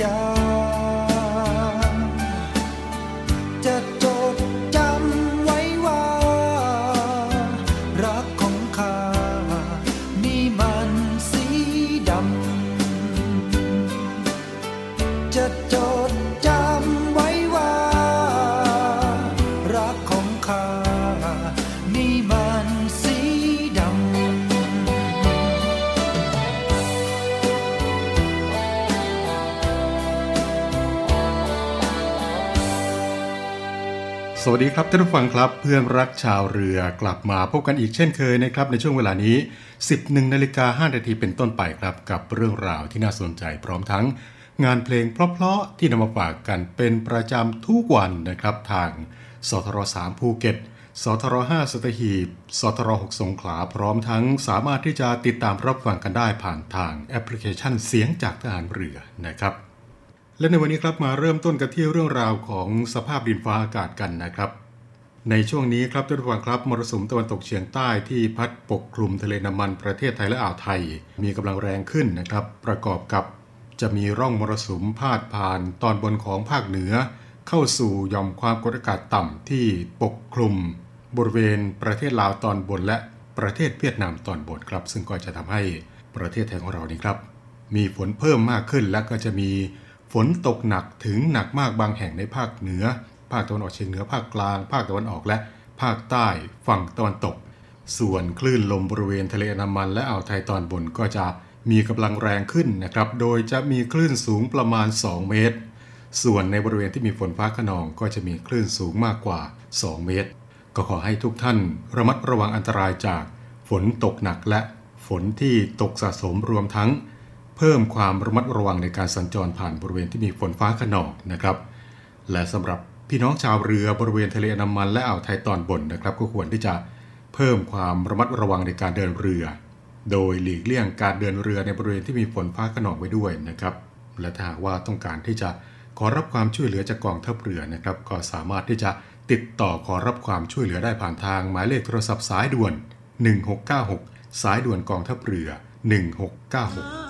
นิ ครับท่านผู้ฟังครับเพื่อนรักชาวเรือกลับมาพบกันอีกเช่นเคยนะครับในช่วงเวลานี้ 11นาฬิกา5นาทีเป็นต้นไปครับกับเรื่องราวที่น่าสนใจพร้อมทั้ง งานเพลงเพราะๆที่นำมาฝากกันเป็นประจำทุกวันนะครับทางสทร3ภูเก็ตสทร5สตหีบสทร6สงขลาพร้อมทั้งสามารถที่จะติดตามรับฟังกันได้ผ่านทางแอปพลิเคชันเสียงจากทหารเรือนะครับและในวันนี้ครับมาเริ่มต้นกันที่เรื่องราวของสภาพดินฟ้าอากาศกันนะครับ ในช่วงนี้ครับท่านผู้ฟังครับมรสุมตะวันตกเฉียงใต้ที่พัดปกคลุมทะเลน้ำมันประเทศไทยและอ่าวไทย มีกำลังแรงขึ้นนะครับ ประกอบกับจะมีร่องมรสุมพาดผ่านตอนบนของภาคเหนือ เข้าสู่ย่อมความกดอากาศต่ำที่ปกคลุม บริเวณประเทศลาวตอนบนและประเทศเวียดนามตอนบนครับ ซึ่งก็จะทำให้ประเทศไทยของเรานี่ครับ มีฝนเพิ่มมากขึ้นและก็จะมีฝนตกหนักถึงหนักมากบางแห่งในภาคเหนือ ภาคตะวันออกเฉียงเหนือภาคกลาง ภาคตะวันออกและภาคใต้ฝั่งตะวันตก ส่วนคลื่นลมบริเวณทะเลอันดามัน และอ่าวไทยตอนบนก็จะมีกำลังแรงขึ้นนะครับ โดยจะมีคลื่นสูงประมาณ 2 เมตร ส่วนในบริเวณที่มีฝนฟ้าขนองก็จะมีคลื่นสูงมากกว่า 2 เมตร ก็ขอให้ทุกท่านระมัดระวังอันตรายจากฝนตกหนักและฝนที่ตกสะสมรวมทั้ง เพิ่มความระมัดระวังในการสัญจรผ่านบริเวณที่มีฝนฟ้าขนองนะครับ และสำหรับ พี่น้องชาวเรือบริเวณทะเลอันดามันและอ่าวไทยตอนบนนะครับ ก็ควรที่จะเพิ่มความระมัดระวังในการเดินเรือ โดยหลีกเลี่ยงการเดินเรือในบริเวณที่มีฝนฟ้าขนองไว้ด้วยนะครับ และถ้าหากว่าต้องการที่จะขอรับความช่วยเหลือจากกองทัพเรือนะครับ ก็สามารถที่จะติดต่อขอรับความช่วยเหลือได้ผ่านทางหมายเลขโทรศัพท์สายด่วน 1696 สายด่วนกองทัพเรือ 1696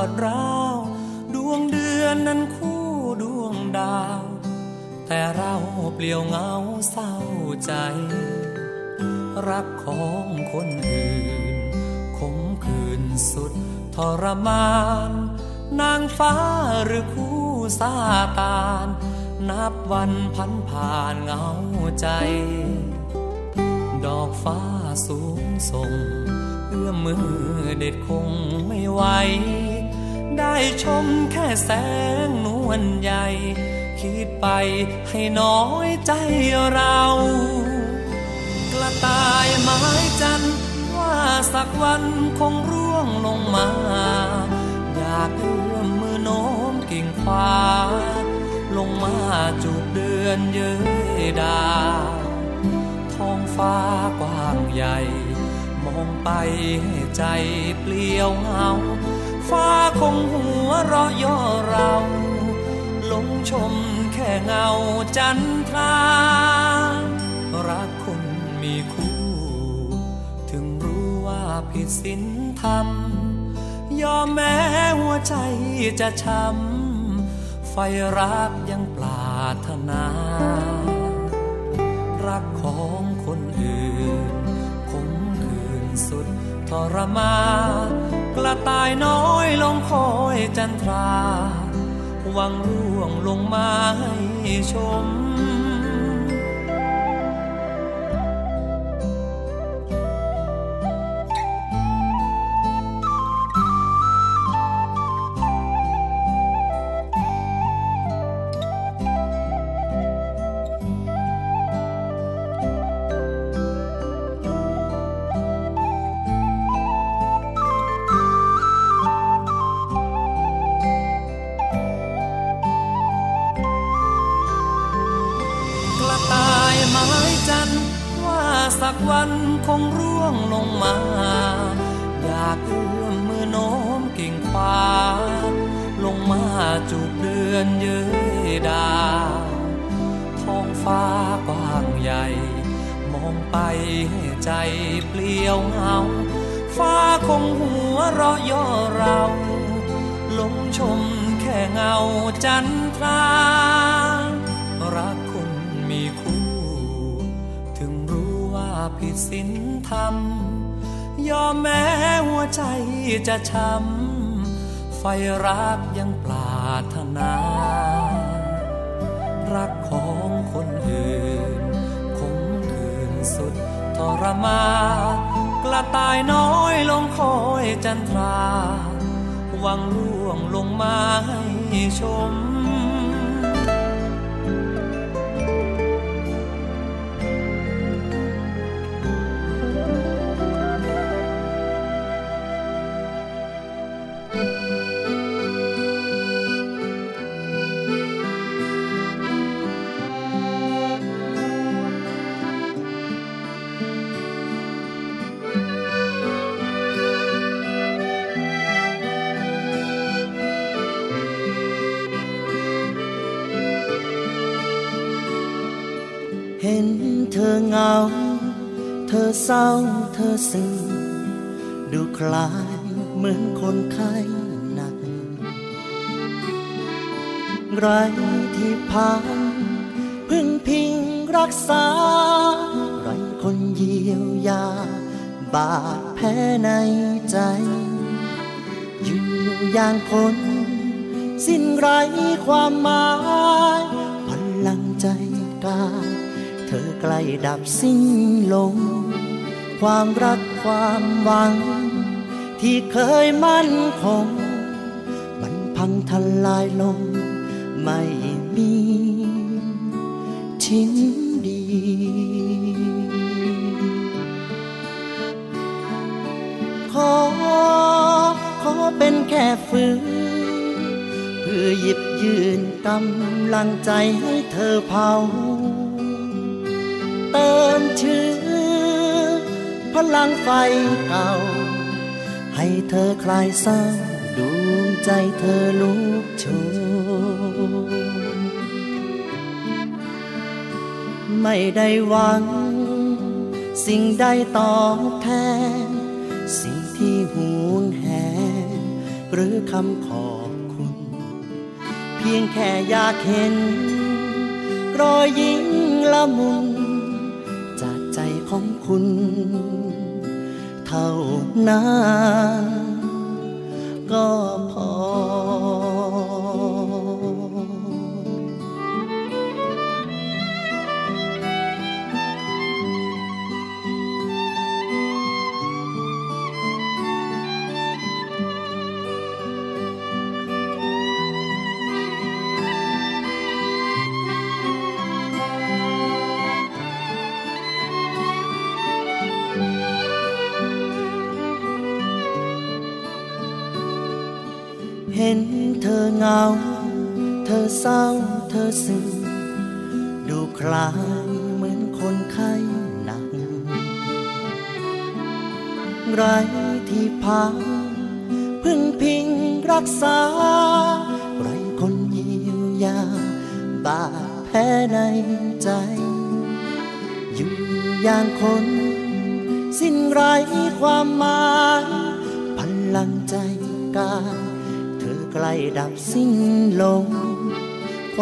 วดร้าว ดวงเดือนนั้นคู่ดวงดาว แต่เราเปลี่ยวเหงาเศร้าใจ รักของคนอื่นคมคืนสุดทรมาน นางฟ้าหรือคู่ซาตาน นับวันพันผ่านเหงาใจ ดอกฟ้าสูงส่งเอื้อมมือเด็ดคงไม่ไหว ได้ชมแค่แสงนวลใหญ่ คิดไปให้น้อยใจเรา กระต่ายไม้จันทร์ว่าสักวันคงร่วงลงมา อยากเอื้อมมือโน้มกิ่งฟ้า ลงมาจูบเดือนเย้ยดาวท้องฟ้ากว้างใหญ่ มองไปให้ใจเปลี่ยวเหงา ฟ้าคงหัวเราะย่อเราลงชมแค่เงาจันทรารักคนมีคู่ ถึงรู้ว่าผิดศีลธรรม ยอมแม้หัวใจจะช้ำไฟรักยังปรารถนา รักของคนอื่นคงคืนสุด ทรมากระต่ายน้อยลงคอยจันทรา วังร่วงลงมาให้ชม จะช้ำไฟรักยังปรารถนา รักของคนอื่นคงคืนสุดทรมากระต่ายน้อยลงคอยจันทรา หวังล่วงลงมาให้ชม อเศร้าเธอซึ้งดูคล้ายเหมือนคนไข้หนัก ไรที่พังพึ่งพิงรักษา ไรคนเยียวยา บาดแผลในใจ อยู่อย่างคนสิ้นไรความหมายพลังใจกาเธอใกล้ดับสิ้นลง ความรักความหวัง ที่เคยมั่นคง มันพังทลายลง ไม่มีชิ้นดีขอขอเป็นแค่ฝืนเพื่อหยิบยืนกำลังใจให้เธอเผา เติมชื้อ พลังไฟเก่า ให้เธอคลายเศร้าดวงใจเธอลุกโชนไม่ได้หวัง สิ่งใดตอบแทน สิ่งที่ห่วงแหนหรือคำขอบคุณ เพียงแค่อยากเห็น รอยยิ้มละมุน จากใจของคุณ เท่านั้นก็ ซึ้งดูคล้ายเหมือนคนไข้หนัก ไรที่พักพึ่งพิงรักษา ไรคนเยียวยา บาดแผลในใจ อยู่อย่างคน สิ้นไรความหมายพลังใจกายเธอใกล้ดับสิ้นลง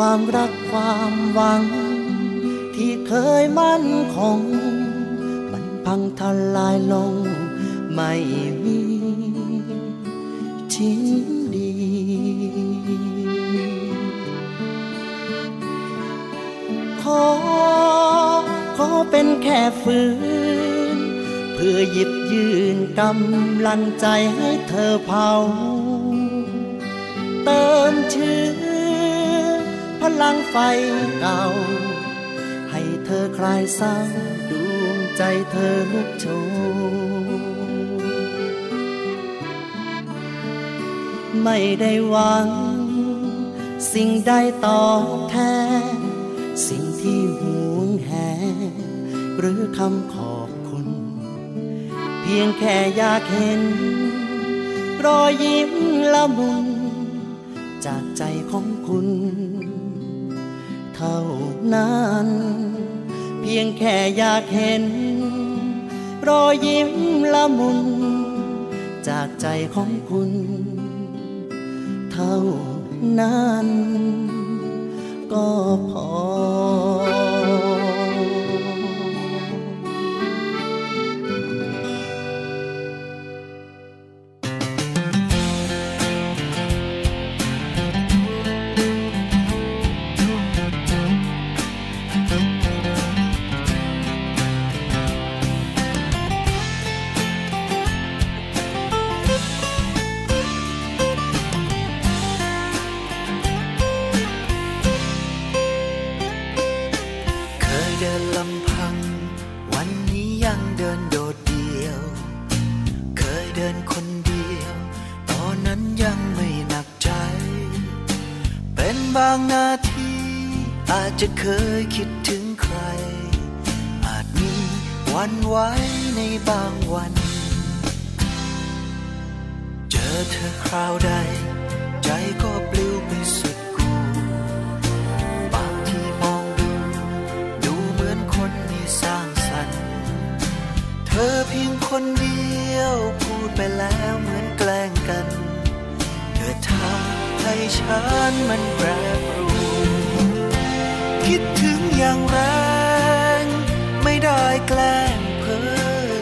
ความรักความหวัง ที่เคยมั่นคง มันพังทลายลง ไม่มีชิ้นดีขอขอเป็นแค่ฝืน เพื่อหยิบยืนกำลังใจให้เธอเผา เติมเชื้อ ลังไฟเก่า ให้เธอคลายเศร้าดวงใจเธอลุกโชนไม่ได้หวัง สิ่งใดตอบแทนสิ่งที่หวงแหนหรือคำขอบคุณ เพียงแค่อยากเห็น รอยยิ้มละมุน จากใจของคุณ เท่านั้น เพียงแค่อยากเห็น รอยยิ้มละมุน จากใจของคุณ เท่านั้น ก็พอ ยคิดถึงใคร อาจมีวันไหว้ในบางวัน เจอเธอคราวใด ใจก็ปลิวไปสุดกู บางทีมองดูดูเหมือนคนมีสร้างสรรค์ เธอเพียงคนเดียวพูดไปแล้วเหมือนแกล้งกัน เธอทำให้ฉันมันแปรปรวน คิดถึงอย่างแรง ไม่ได้แกล้งเพ้อ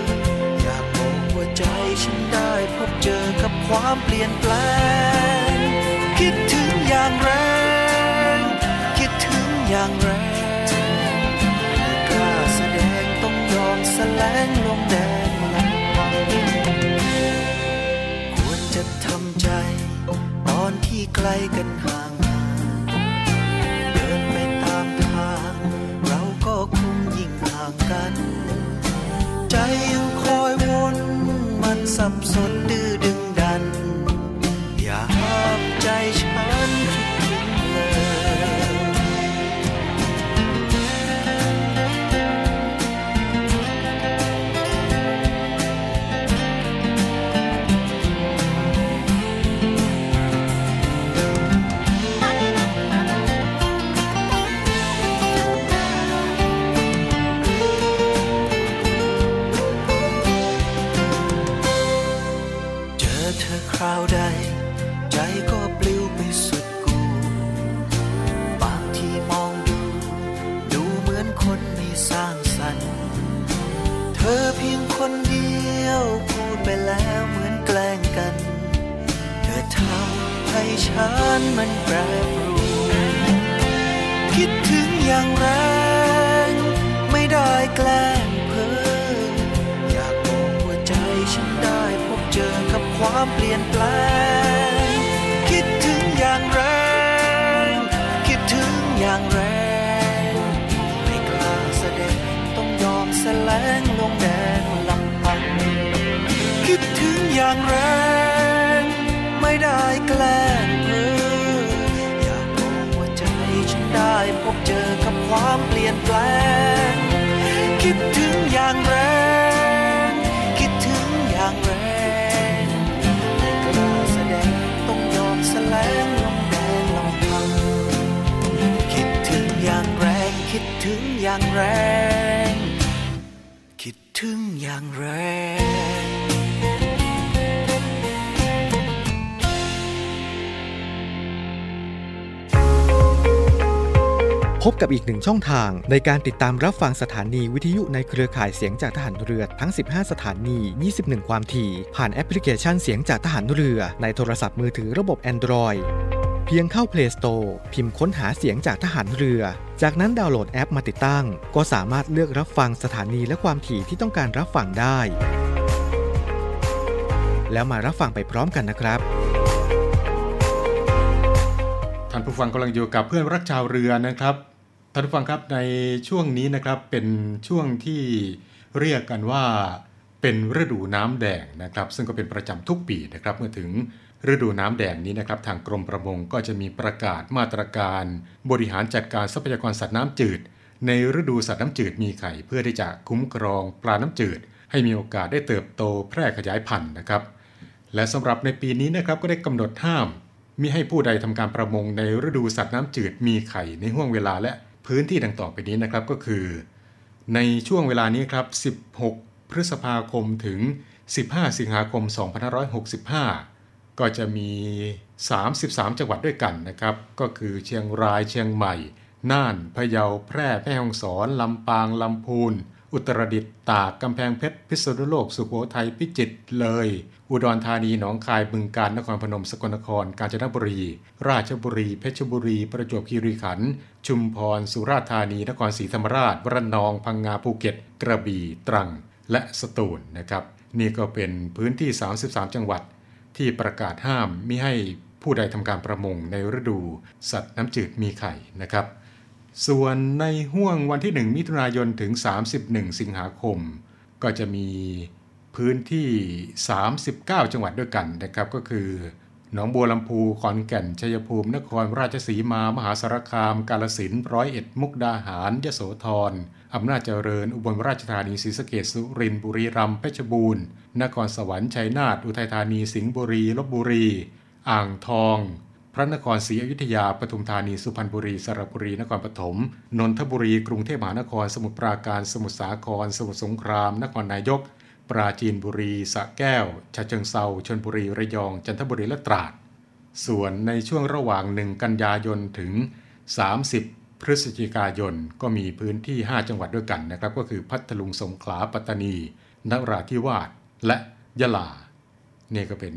อยากบอกว่าใจฉันได้พบเจอกับความเปลี่ยนแปลง คิดถึงอย่างแรง คิดถึงอย่างแรงไม่กล้าแสดงต้องยอมแสลงลงแดงลำพังควรจะทำใจ ตอนที่ไกลกัน กัน ใจยังคอยวนมันสับสนดื้อดึงดัน อย่าห้ามใจฉัน งช่องทางในการติดตามรับฟังสถานีวิทยุในเครือข่ายเสียงจากทหารเรือทั้ง 15 สถานี 21 ความถี่ ผ่านแอปพลิเคชันเสียงจากทหารเรือ ในโทรศัพท์มือถือระบบ Android เพียงเข้า Play Store พิมพ์ค้นหาเสียงจากทหารเรือ จากนั้นดาวน์โหลดแอปมาติดตั้ง ก็สามารถเลือกรับฟังสถานีและความถี่ที่ต้องการรับฟังได้ แล้วมารับฟังไปพร้อมกันนะครับท่านผู้ฟังกำลังอยู่กับเพื่อนรักชาวเรือนะครับ ท่านผู้ฟังครับในช่วงนี้นะครับเป็นช่วงที่เรียกกันว่าเป็นฤดูน้ำแดงนะครับ ซึ่งก็เป็นประจำทุกปีนะครับเมื่อถึงฤดูน้ำแดงนี้นะครับ ทางกรมประมงก็จะมีประกาศมาตรการ บริหารจัดการทรัพยากรสัตว์น้ำจืด ในฤดูสัตว์น้ำจืดมีไข่เพื่อที่จะคุ้มครองปลาน้ำจืด ให้มีโอกาสได้เติบโตแพร่ขยายพันธุ์นะครับ และสำหรับในปีนี้นะครับก็ได้กำหนดห้ามมิให้ผู้ใดทำการประมงในฤดูสัตว์น้ำจืดมีไข่ในห่วงเวลาและ พื้นที่ดังต่อไปนี้นะครับก็คือ ในช่วงเวลานี้ครับ 16 พฤษภาคมถึง 15 สิงหาคม 2565 ก็จะมี 33 จังหวัดด้วยกันนะครับ ก็คือเชียงรายเชียงใหม่ น่านพะเยาแพร่แม่ฮ่องสอนลำปางลำพูน อุตรดิตถ์ตากกำแพงเพชรพิษณุโลกสุโขทัยพิจิตรเลย อุดรธานีหนองคายบึงกาฬนครพนมสกลนคร กาญจนบุรี ราชบุรี เพชรบุรี ประจวบคีรีขันธ์ชุมพร สุราษฎร์ธานี นครศรีธรรมราชระนอง พังงาภูเก็ต กระบี่ตรัง และสตูลนะครับ นี่ก็เป็นพื้นที่ 33 จังหวัด ที่ประกาศห้ามมิให้ผู้ใดทำการประมงในฤดู สัตว์น้ำจืดมีไข่นะครับ ส่วนในห่วงวันที่ 1 มิถุนายนถึง 31 สิงหาคม ก็จะมี พื้นที่ 39 จังหวัดด้วยกันนะครับก็คือ หนองบัวลำพูขอนแก่นชัยภูมินครราชสีมามหาสารคาม กาฬสินร้อยเอ็ดมุกดาหารยโสธรอำนาจเจริญ อุบลราชธานีศรีสะเกษสุรินทร์บุรีรัมย์เพชรบูรณ์ นครสวรรค์ชัยนาทอุทัยธานีสิงห์บุรีลบบุรี อ่างทอง พระนครศรีอยุธยาปทุมธานีสุพรรณบุรีสระบุรีนครปฐมนนทบุรี กรุงเทพมหานคร สมุทรปราการสมุทรสาคร สมุทรสงคราม นครนายก ปราจีนบุรีสะแก้วฉะเชิงเซาชลบุรีระยองจันทบุรีและตราด ส่วนในช่วงระหว่าง 1 กันยายนถึง 30 พฤศจิกายนก็มีพื้นที่ 5 จังหวัดด้วยกันนะครับ ก็คือพัทลุงสงขลาปัตตานีนราธิวาสและยะลานี่ก็เป็น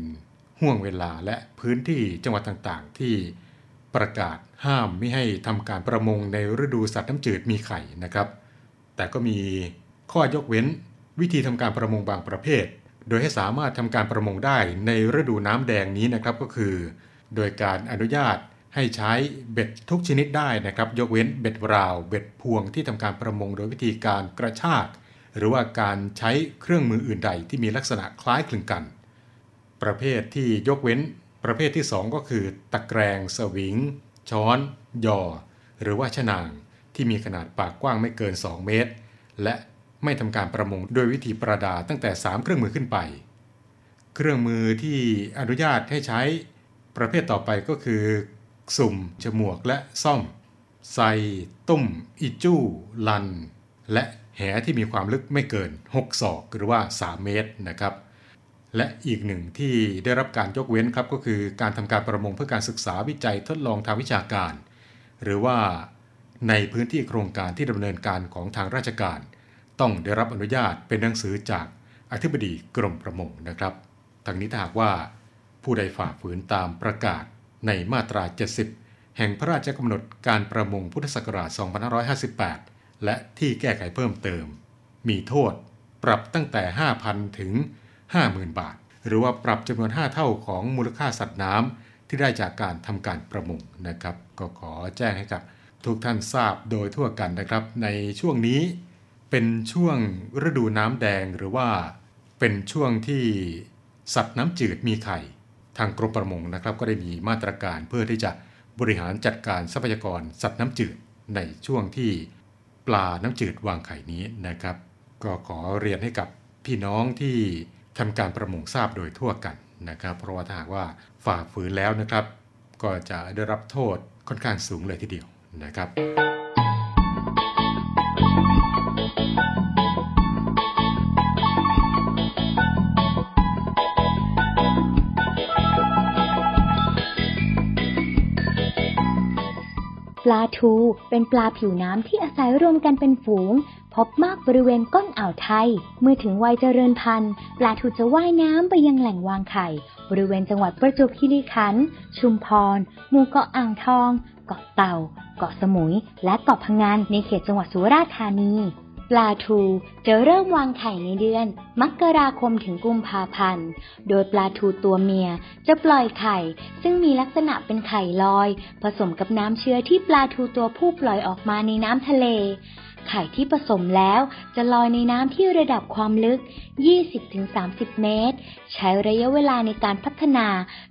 ห่วงเวลาและพื้นที่จังหวัดต่างๆ ที่ประกาศห้ามไม่ให้ทำการประมงในฤดูสัตว์น้ำจืดมีไข่นะครับ แต่ก็มีข้อยกเว้น วิธีทำการประมงบางประเภท โดยให้สามารถทำการประมงได้ในฤดูน้ำแดงนี้นะครับก็คือ โดยการอนุญาตให้ใช้เบ็ดทุกชนิดได้นะครับ ยกเว้นเบ็ดราว เบ็ดพวงที่ทำการประมงโดยวิธีการกระชาก หรือว่าการใช้เครื่องมืออื่นใดที่มีลักษณะคล้ายคลึงกัน ประเภทที่ยกเว้น ประเภทที่ 2 ก็คือตะแกรงสวิง ช้อน ยอ หรือว่าชนาง ที่มีขนาดปากกว้างไม่เกิน 2 เมตร และ ไม่ทำการประมงด้วยวิธีประดาตั้งแต่ 3 เครื่องมือขึ้นไป เครื่องมือที่อนุญาตให้ใช้ประเภทต่อไปก็คือ สุ่มจมวกและซ่อมไซตุ้ม อิจู้ ลัน และแหที่มีความลึกไม่เกิน 6 ศอกหรือว่า 3 เมตรนะครับ และอีกหนึ่งที่ได้รับการยกเว้นครับก็คือการทำการประมงเพื่อการศึกษาวิจัยทดลองทางวิชาการ หรือว่าในพื้นที่โครงการที่ดำเนินการของทางราชการ ต้องได้รับอนุญาตเป็นหนังสือจากอธิบดีกรมประมงนะครับทั้งนี้ถ้าหากว่าผู้ใดฝ่าฝืนตามประกาศในมาตรา 70 แห่งพระราชกำหนดการประมงพุทธศักราช 2558 และที่แก้ไขเพิ่มเติม มีโทษปรับตั้งแต่ 5,000 ถึง 50,000 บาท หรือว่าปรับจำนวน 5 เท่าของมูลค่าสัตว์น้ำที่ได้จากการทำการประมงนะครับ ก็ขอแจ้งให้กับทุกท่านทราบโดยทั่วกันนะครับ ในช่วงนี้ เป็นช่วงฤดูน้ำแดงหรือว่าเป็นช่วงที่สัตว์น้ำจืดมีไข่ ทางกรมประมงนะครับ ก็ได้มีมาตรการเพื่อที่จะบริหารจัดการทรัพยากรสัตว์น้ำจืดในช่วงที่ปลาน้ำจืดวางไข่นี้นะครับ ก็ขอเรียนให้กับพี่น้องที่ทำการประมงทราบโดยทั่วกันนะครับ เพราะว่าถ้าหากว่าฝ่าฝืนแล้วนะครับ ก็จะได้รับโทษค่อนข้างสูงเลยทีเดียวนะครับ ปลาทูเป็นปลาผิวน้ำที่อาศัยรวมกันเป็นฝูง พบมากบริเวณก้นอ่าวไทย เมื่อถึงวัยเจริญพันธุ์ปลาทูจะว่ายน้ำไปยังแหล่งวางไข่ บริเวณจังหวัดประจวบคีรีขันธ์ชุมพรหมู่เกาะอ่างทอง เกาะเต่า เกาะสมุย และเกาะพังงานในเขตจังหวัดสุราษฎร์ธานี ปลาทูจะเริ่มวางไข่ในเดือน มกราคมถึงกุมภาพันธ์ โดยปลาทูตัวเมียจะปล่อยไข่ ซึ่งมีลักษณะเป็นไข่ลอย ผสมกับน้ำเชื้อที่ปลาทูตัวผู้ปล่อยออกมาในน้ำทะเล ไข่ที่ผสมแล้วจะลอยในน้ำที่ระดับความลึก 20-30 เมตร ใช้ระยะเวลาในการพัฒนา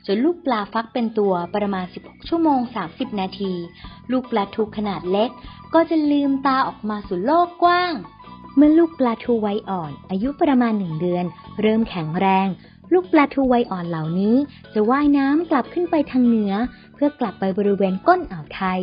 จนลูกปลาฟักเป็นตัวประมาณ 16 ชั่วโมง 30 นาที ลูกปลาทูขนาดเล็ก ก็จะลืมตาออกมาสู่โลกกว้าง เมื่อลูกปลาทูวัยอ่อน อายุประมาณหนึ่งเดือน เริ่มแข็งแรง ลูกปลาทูวัยอ่อนเหล่านี้ จะว่ายน้ำกลับขึ้นไปทางเหนือ เพื่อกลับไปบริเวณก้นอ่าวไทย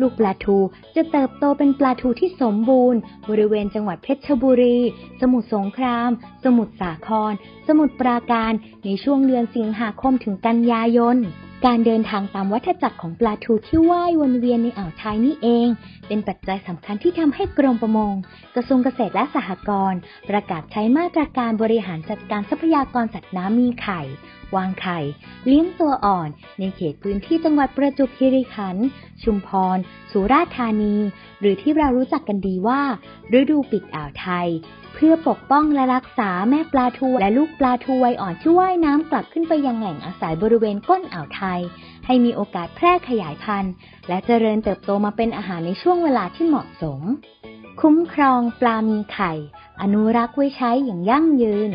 ลูกปลาทูจะเติบโตเป็นปลาทูที่สมบูรณ์ บริเวณจังหวัดเพชรบุรี สมุทรสงคราม สมุทรสาคร สมุทรปราการ ในช่วงเดือนสิงหาคมถึงกันยายนการเดินทางตามวัฏจักรของปลาทูที่ว่ายวนเวียนในอ่าวไทยนี่เอง เป็นปัจจัยสำคัญที่ทำให้กรมประมง กระทรวงเกษตรและสหกรณ์ประกาศใช้มาตรการบริหารจัดการทรัพยากรสัตว์น้ำมีไข่ วางไข่ เลี้ยงตัวอ่อน ในเขตพื้นที่จังหวัดประจวบคีรีขันธ์ ชุมพร สุราษฎร์ธานี หรือที่เรารู้จักกันดีว่า ฤดูปิดอ่าวไทย เพื่อปกป้องและรักษาแม่ปลาทูและลูกปลาทูวัยอ่อนที่ว่ายน้ำกลับขึ้นไปยังแหล่งอาศัยบริเวณก้นอ่าวไทย ให้มีโอกาสแพร่ขยายพันธุ์ และเจริญเติบโตมาเป็นอาหารในช่วงเวลาที่เหมาะสม คุ้มครองปลามีไข่ อนุรักษ์ไว้ใช้อย่างยั่งยืน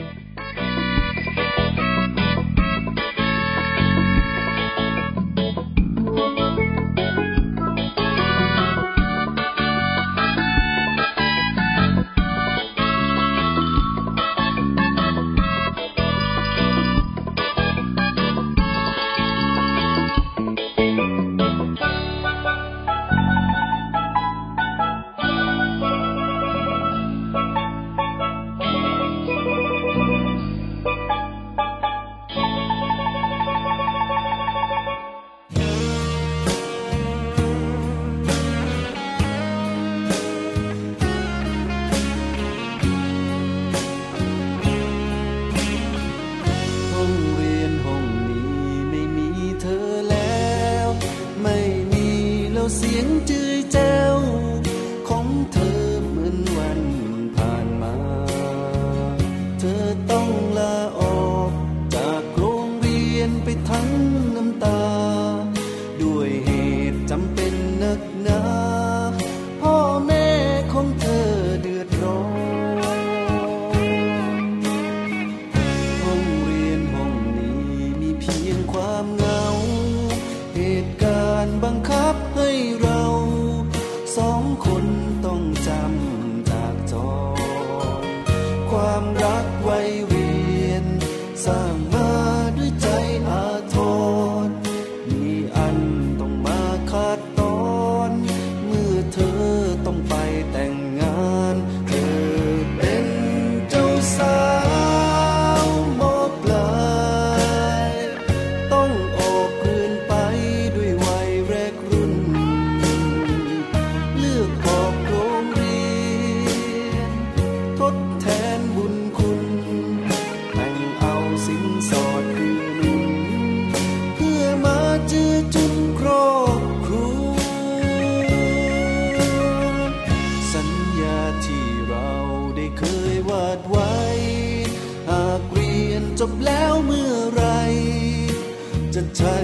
ช้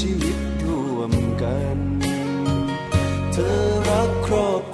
ชีวิตร่วมกัน เธอรักครอบ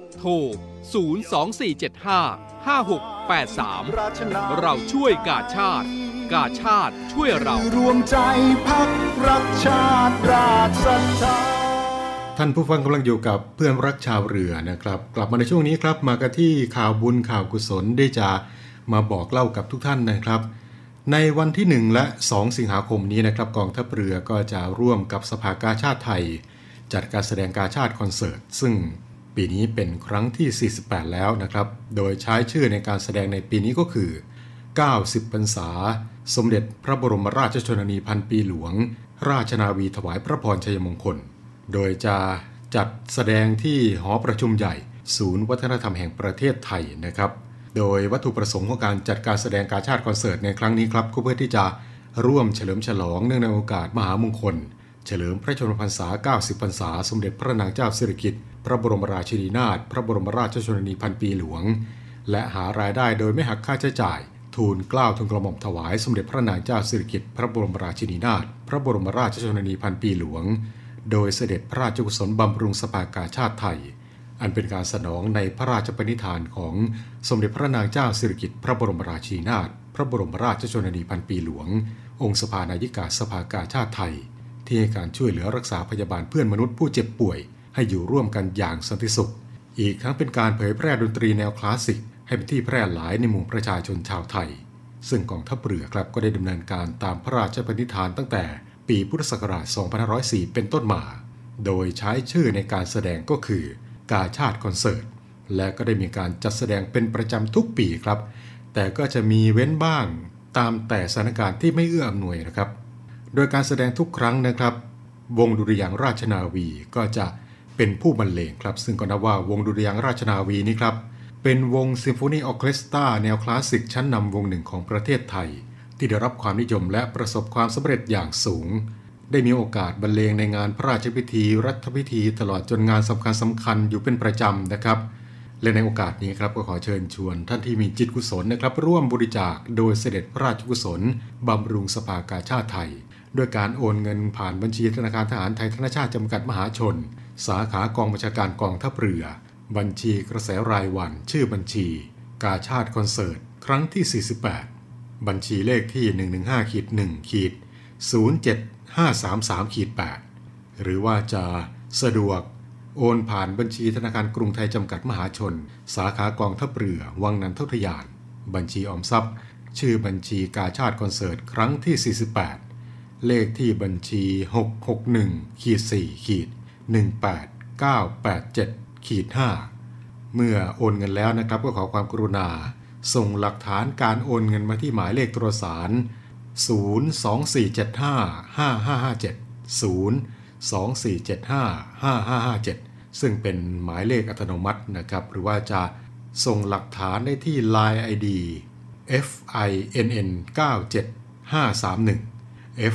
โทร 02475 5683 เราช่วยกาชาติ กาชาติช่วยเรารวมใจพักรักชาติราชศรัทธาท่านผู้ฟังกำลังอยู่กับเพื่อนรักชาวเรือนะครับ กลับมาในช่วงนี้ครับ มากันที่ข่าวบุญข่าวกุศลได้จะมาบอกเล่ากับทุกท่านนะครับ ในวันที่ 1 และ 2 สิงหาคมนี้นะครับกองทัพเรือก็จะร่วมกับสภากาชาติไทย จัดการแสดงกาชาติคอนเสิร์ต ซึ่ง ปีนี้เป็นครั้งที่ 48 แล้วนะครับ โดยใช้ชื่อในการแสดงในปีนี้ก็คือ 90พรรษา สมเด็จพระบรมราชชนนีพันปีหลวง ราชนาวีถวายพระพรชัยมงคล โดยจะจัดแสดงที่หอประชุมใหญ่ ศูนย์วัฒนธรรมแห่งประเทศไทยนะครับ โดยวัตถุประสงค์ของการจัดการแสดงการชาติคอนเสิร์ตในครั้งนี้ครับก็เพื่อที่จะร่วมเฉลิมฉลองเนื่องในโอกาสมหามงคล เฉลิมพระชนมพรรษา 90 พรรษา สมเด็จพระนางเจ้าสิริกิติ์พระบรมราชินีนาถพระบรมราชชนนีพันปีหลวง และหารายได้โดยไม่หักค่าใช้จ่าย ทูลกล้าวทูลกระหม่อมถวายสมเด็จพระนางเจ้าสิริกิติ์พระบรมราชินีนาถพระบรมราชชนนีพันปีหลวง โดยเสด็จพระราชกุศลบำรุงสภากาชาติไทย อันเป็นการสนองในพระราชปณิธานของสมเด็จพระนางเจ้าสิริกิติ์พระบรมราชินีนาถพระบรมราชชนนีพันปีหลวง องค์สภานายิกาสภากาชาติไทย ที่ให้การช่วยเหลือรักษาพยาบาลเพื่อนมนุษย์ผู้เจ็บป่วย ให้อยู่ร่วมกันอย่างสันติสุข อีกทั้งเป็นการเผยแพร่ดนตรีแนวคลาสสิก ให้เป็นที่แพร่หลายในหมู่ประชาชนชาวไทย ซึ่งกองทัพเรือครับก็ได้ดำเนินการตามพระราชปณิธานตั้งแต่ปีพุทธศักราช 2504 เป็นต้นมา โดยใช้ชื่อในการแสดงก็คือกาชาติคอนเสิร์ต และก็ได้มีการจัดแสดงเป็นประจำทุกปีครับ แต่ก็จะมีเว้นบ้างตามแต่สถานการณ์ที่ไม่เอื้ออำนวยนะครับ โดยการแสดงทุกครั้งนะครับ วงดุริยางราชนาวีก็จะเป็นผู้บรรเลงครับ ซึ่งก็นับว่าวงดุริยางราชนาวีนี้ครับ เป็นวงซิมโฟนีออเคสตราแนวคลาสสิกชั้นนำวงหนึ่งของประเทศไทย ที่ได้รับความนิยมและประสบความสำเร็จอย่างสูง ได้มีโอกาสบรรเลงในงานพระราชพิธี รัฐพิธีตลอดจนงานสำคัญสำคัญอยู่เป็นประจำนะครับและในโอกาสนี้ครับก็ขอเชิญชวนท่านที่มีจิตกุศลนะครับ ร่วมบริจาคโดยเสด็จพระราชกุศลบำรุงสภากาชาติไทย ด้วยการโอนเงินผ่านบัญชีธนาคารทหารไทยธนชาติจำกัดมหาชน สาขากองบัญชาการกองทัพเรือ บัญชีกระแสรายวัน ชื่อบัญชี กาชาติคอนเสิร์ต ครั้งที่ 48 บัญชีเลขที่ 115ขีด1ขีด07533ขีด8หรือว่าจะสะดวกโอนผ่านบัญชีธนาคารกรุงไทยจำกัดมหาชน สาขากองทัพเรือ วังนันททยาน บัญชีออมทรัพย์ ชื่อบัญชีกาชาติคอนเสิร์ต ครั้งที่ 48 เลขที่บัญชี 661ขีด4ขีด18987ขีด5เมื่อโอนเงินแล้วนะครับก็ขอความกรุณา ส่งหลักฐานการโอนเงินมาที่หมายเลขโทรสาร024755557 ซึ่งเป็นหมายเลขอัตโนมัตินะครับ หรือว่าจะส่งหลักฐานได้ที่ Line ID FINN 97531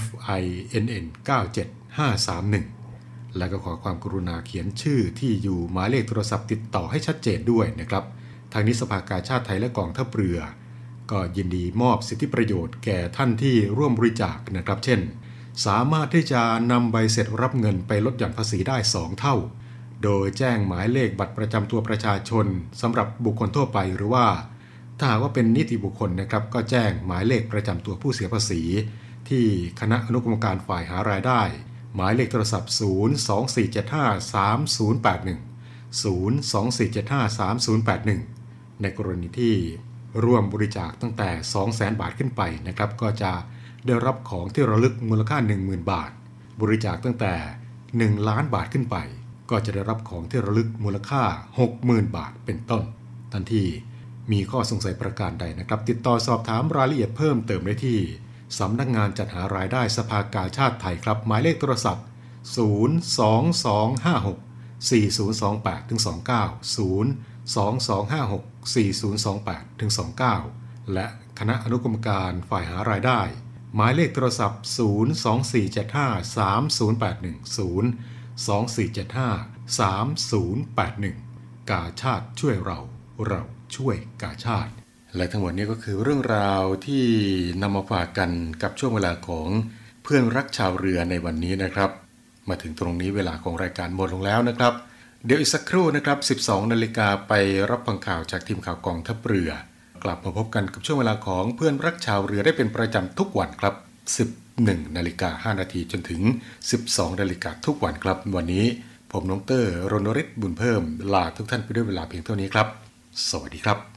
FINN 97531 แล้วก็ขอความกรุณาเขียนชื่อที่อยู่หมายเลขโทรศัพท์ติดต่อให้ชัดเจนด้วยนะครับ ทางนี้สภากาชาติไทยและกองทัพเรือ ก็ยินดีมอบสิทธิประโยชน์แก่ท่านที่ร่วมบริจาคนะครับ เช่น สามารถที่จะนำใบเสร็จรับเงินไปลดหย่อนภาษีได้ 2 เท่า โดยแจ้งหมายเลขบัตรประจำตัวประชาชนสำหรับบุคคลทั่วไปหรือว่าถ้าหากว่าเป็นนิติบุคคลนะครับก็แจ้งหมายเลขประจำตัวผู้เสียภาษี ที่คณะอนุกรรมการฝ่ายหารายได้ หมายเลขโทรศัพท์ 024753081 024753081 ในกรณีที่ร่วมบริจาคตั้งแต่ 200,000 บาทขึ้นไปนะครับ ก็จะได้รับของที่ระลึกมูลค่า 10,000 บาท บริจาคตั้งแต่ 1 ล้านบาทขึ้นไป ก็จะได้รับของที่ระลึกมูลค่า 60,000 บาทเป็นต้น ทันทีมีข้อสงสัยประการใดนะครับ ติดต่อสอบถามรายละเอียดเพิ่มเติมได้ที่ สำนักงานจัดหารายได้สภากาชาติไทยครับ หมายเลขโทรศัพท์ 02256 4028ถึง29 02256 4028ถึง29 และคณะอนุกรรมการฝ่ายหารายได้ หมายเลขโทรศัพท์ 02475 3081 02475 3081 กาชาติช่วยเรา เราช่วยกาชาติ และทั้งหมดนี้ก็คือเรื่องราวที่นำมาฝากกันกับช่วงเวลาของเพื่อนรักชาวเรือในวันนี้นะครับ มาถึงตรงนี้เวลาของรายการหมดลงแล้วนะครับ เดี๋ยวอีกสักครู่นะครับ 12 นาฬิกาไปรับฟังข่าวจากทีมข่าวกองทัพเรือ กลับมาพบกันกับช่วงเวลาของเพื่อนรักชาวเรือได้เป็นประจำทุกวันครับ 11 นาฬิกา 5 นาทีจนถึง 12 นาฬิกาทุกวันครับ วันนี้ ผมน้องเตอร์รณฤทธิ์บุญเพิ่มลาทุกท่านไปด้วยเวลาเพียงเท่านี้ครับ สวัสดีครับ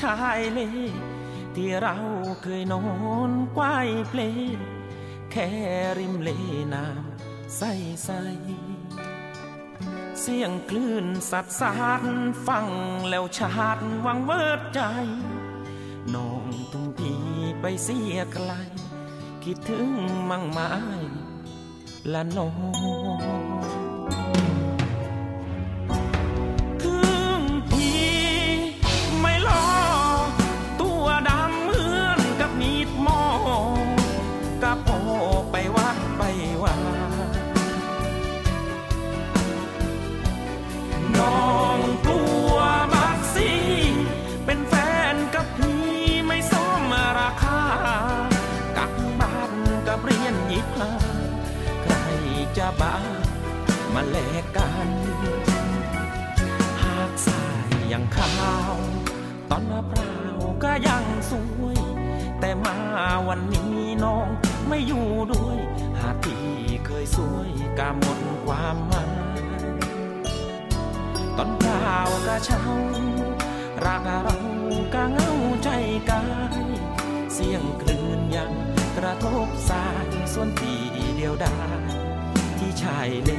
ชายเลที่เราเคยนอนกวายเพลแค่ริมเลน้ำใสใสเสียงคลื่นสัดสานฟังแล้วชาดวังเวิดใจน้องตุ้งพีไปเสียไกล คิดถึงมั่งไม้ละน้องาว ตอนมะพร้าวก็ยังสวย แต่มาวันนี้น้องไม่อยู่ด้วย หาที่เคยสวยก็หมดความหมายตอนเปล่าก็เช่ารักเราก็เงาใจกาย เสียงคลื่นยังกระทบสายส่วนที่เดียวดายที่ชายเล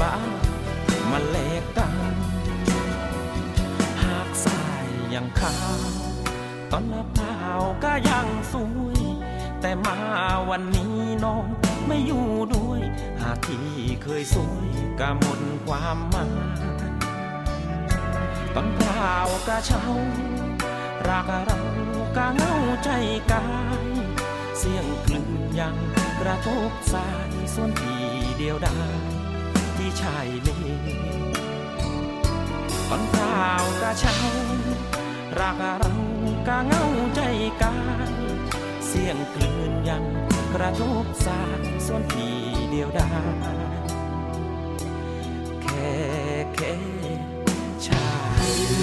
บามาแลกกัน หากสายยังขาวตอนมะพร้าก็ยังสวย แต่มาวันนี้น้องไม่อยู่ด้วย หากที่เคยสวยก็หมดความหมายตอนเปล่ากระเช้ารักเรากะเงาใจกายเสียงคลื่นยังกระทบสายส่วนที่เดียวดาย ชายเลตอนเปล่ากระเช้ารักเรากะเงาใจกายเสียงกลื่นยังกระทบสางส่วนที่เดียวดายแค่แค่ชายเล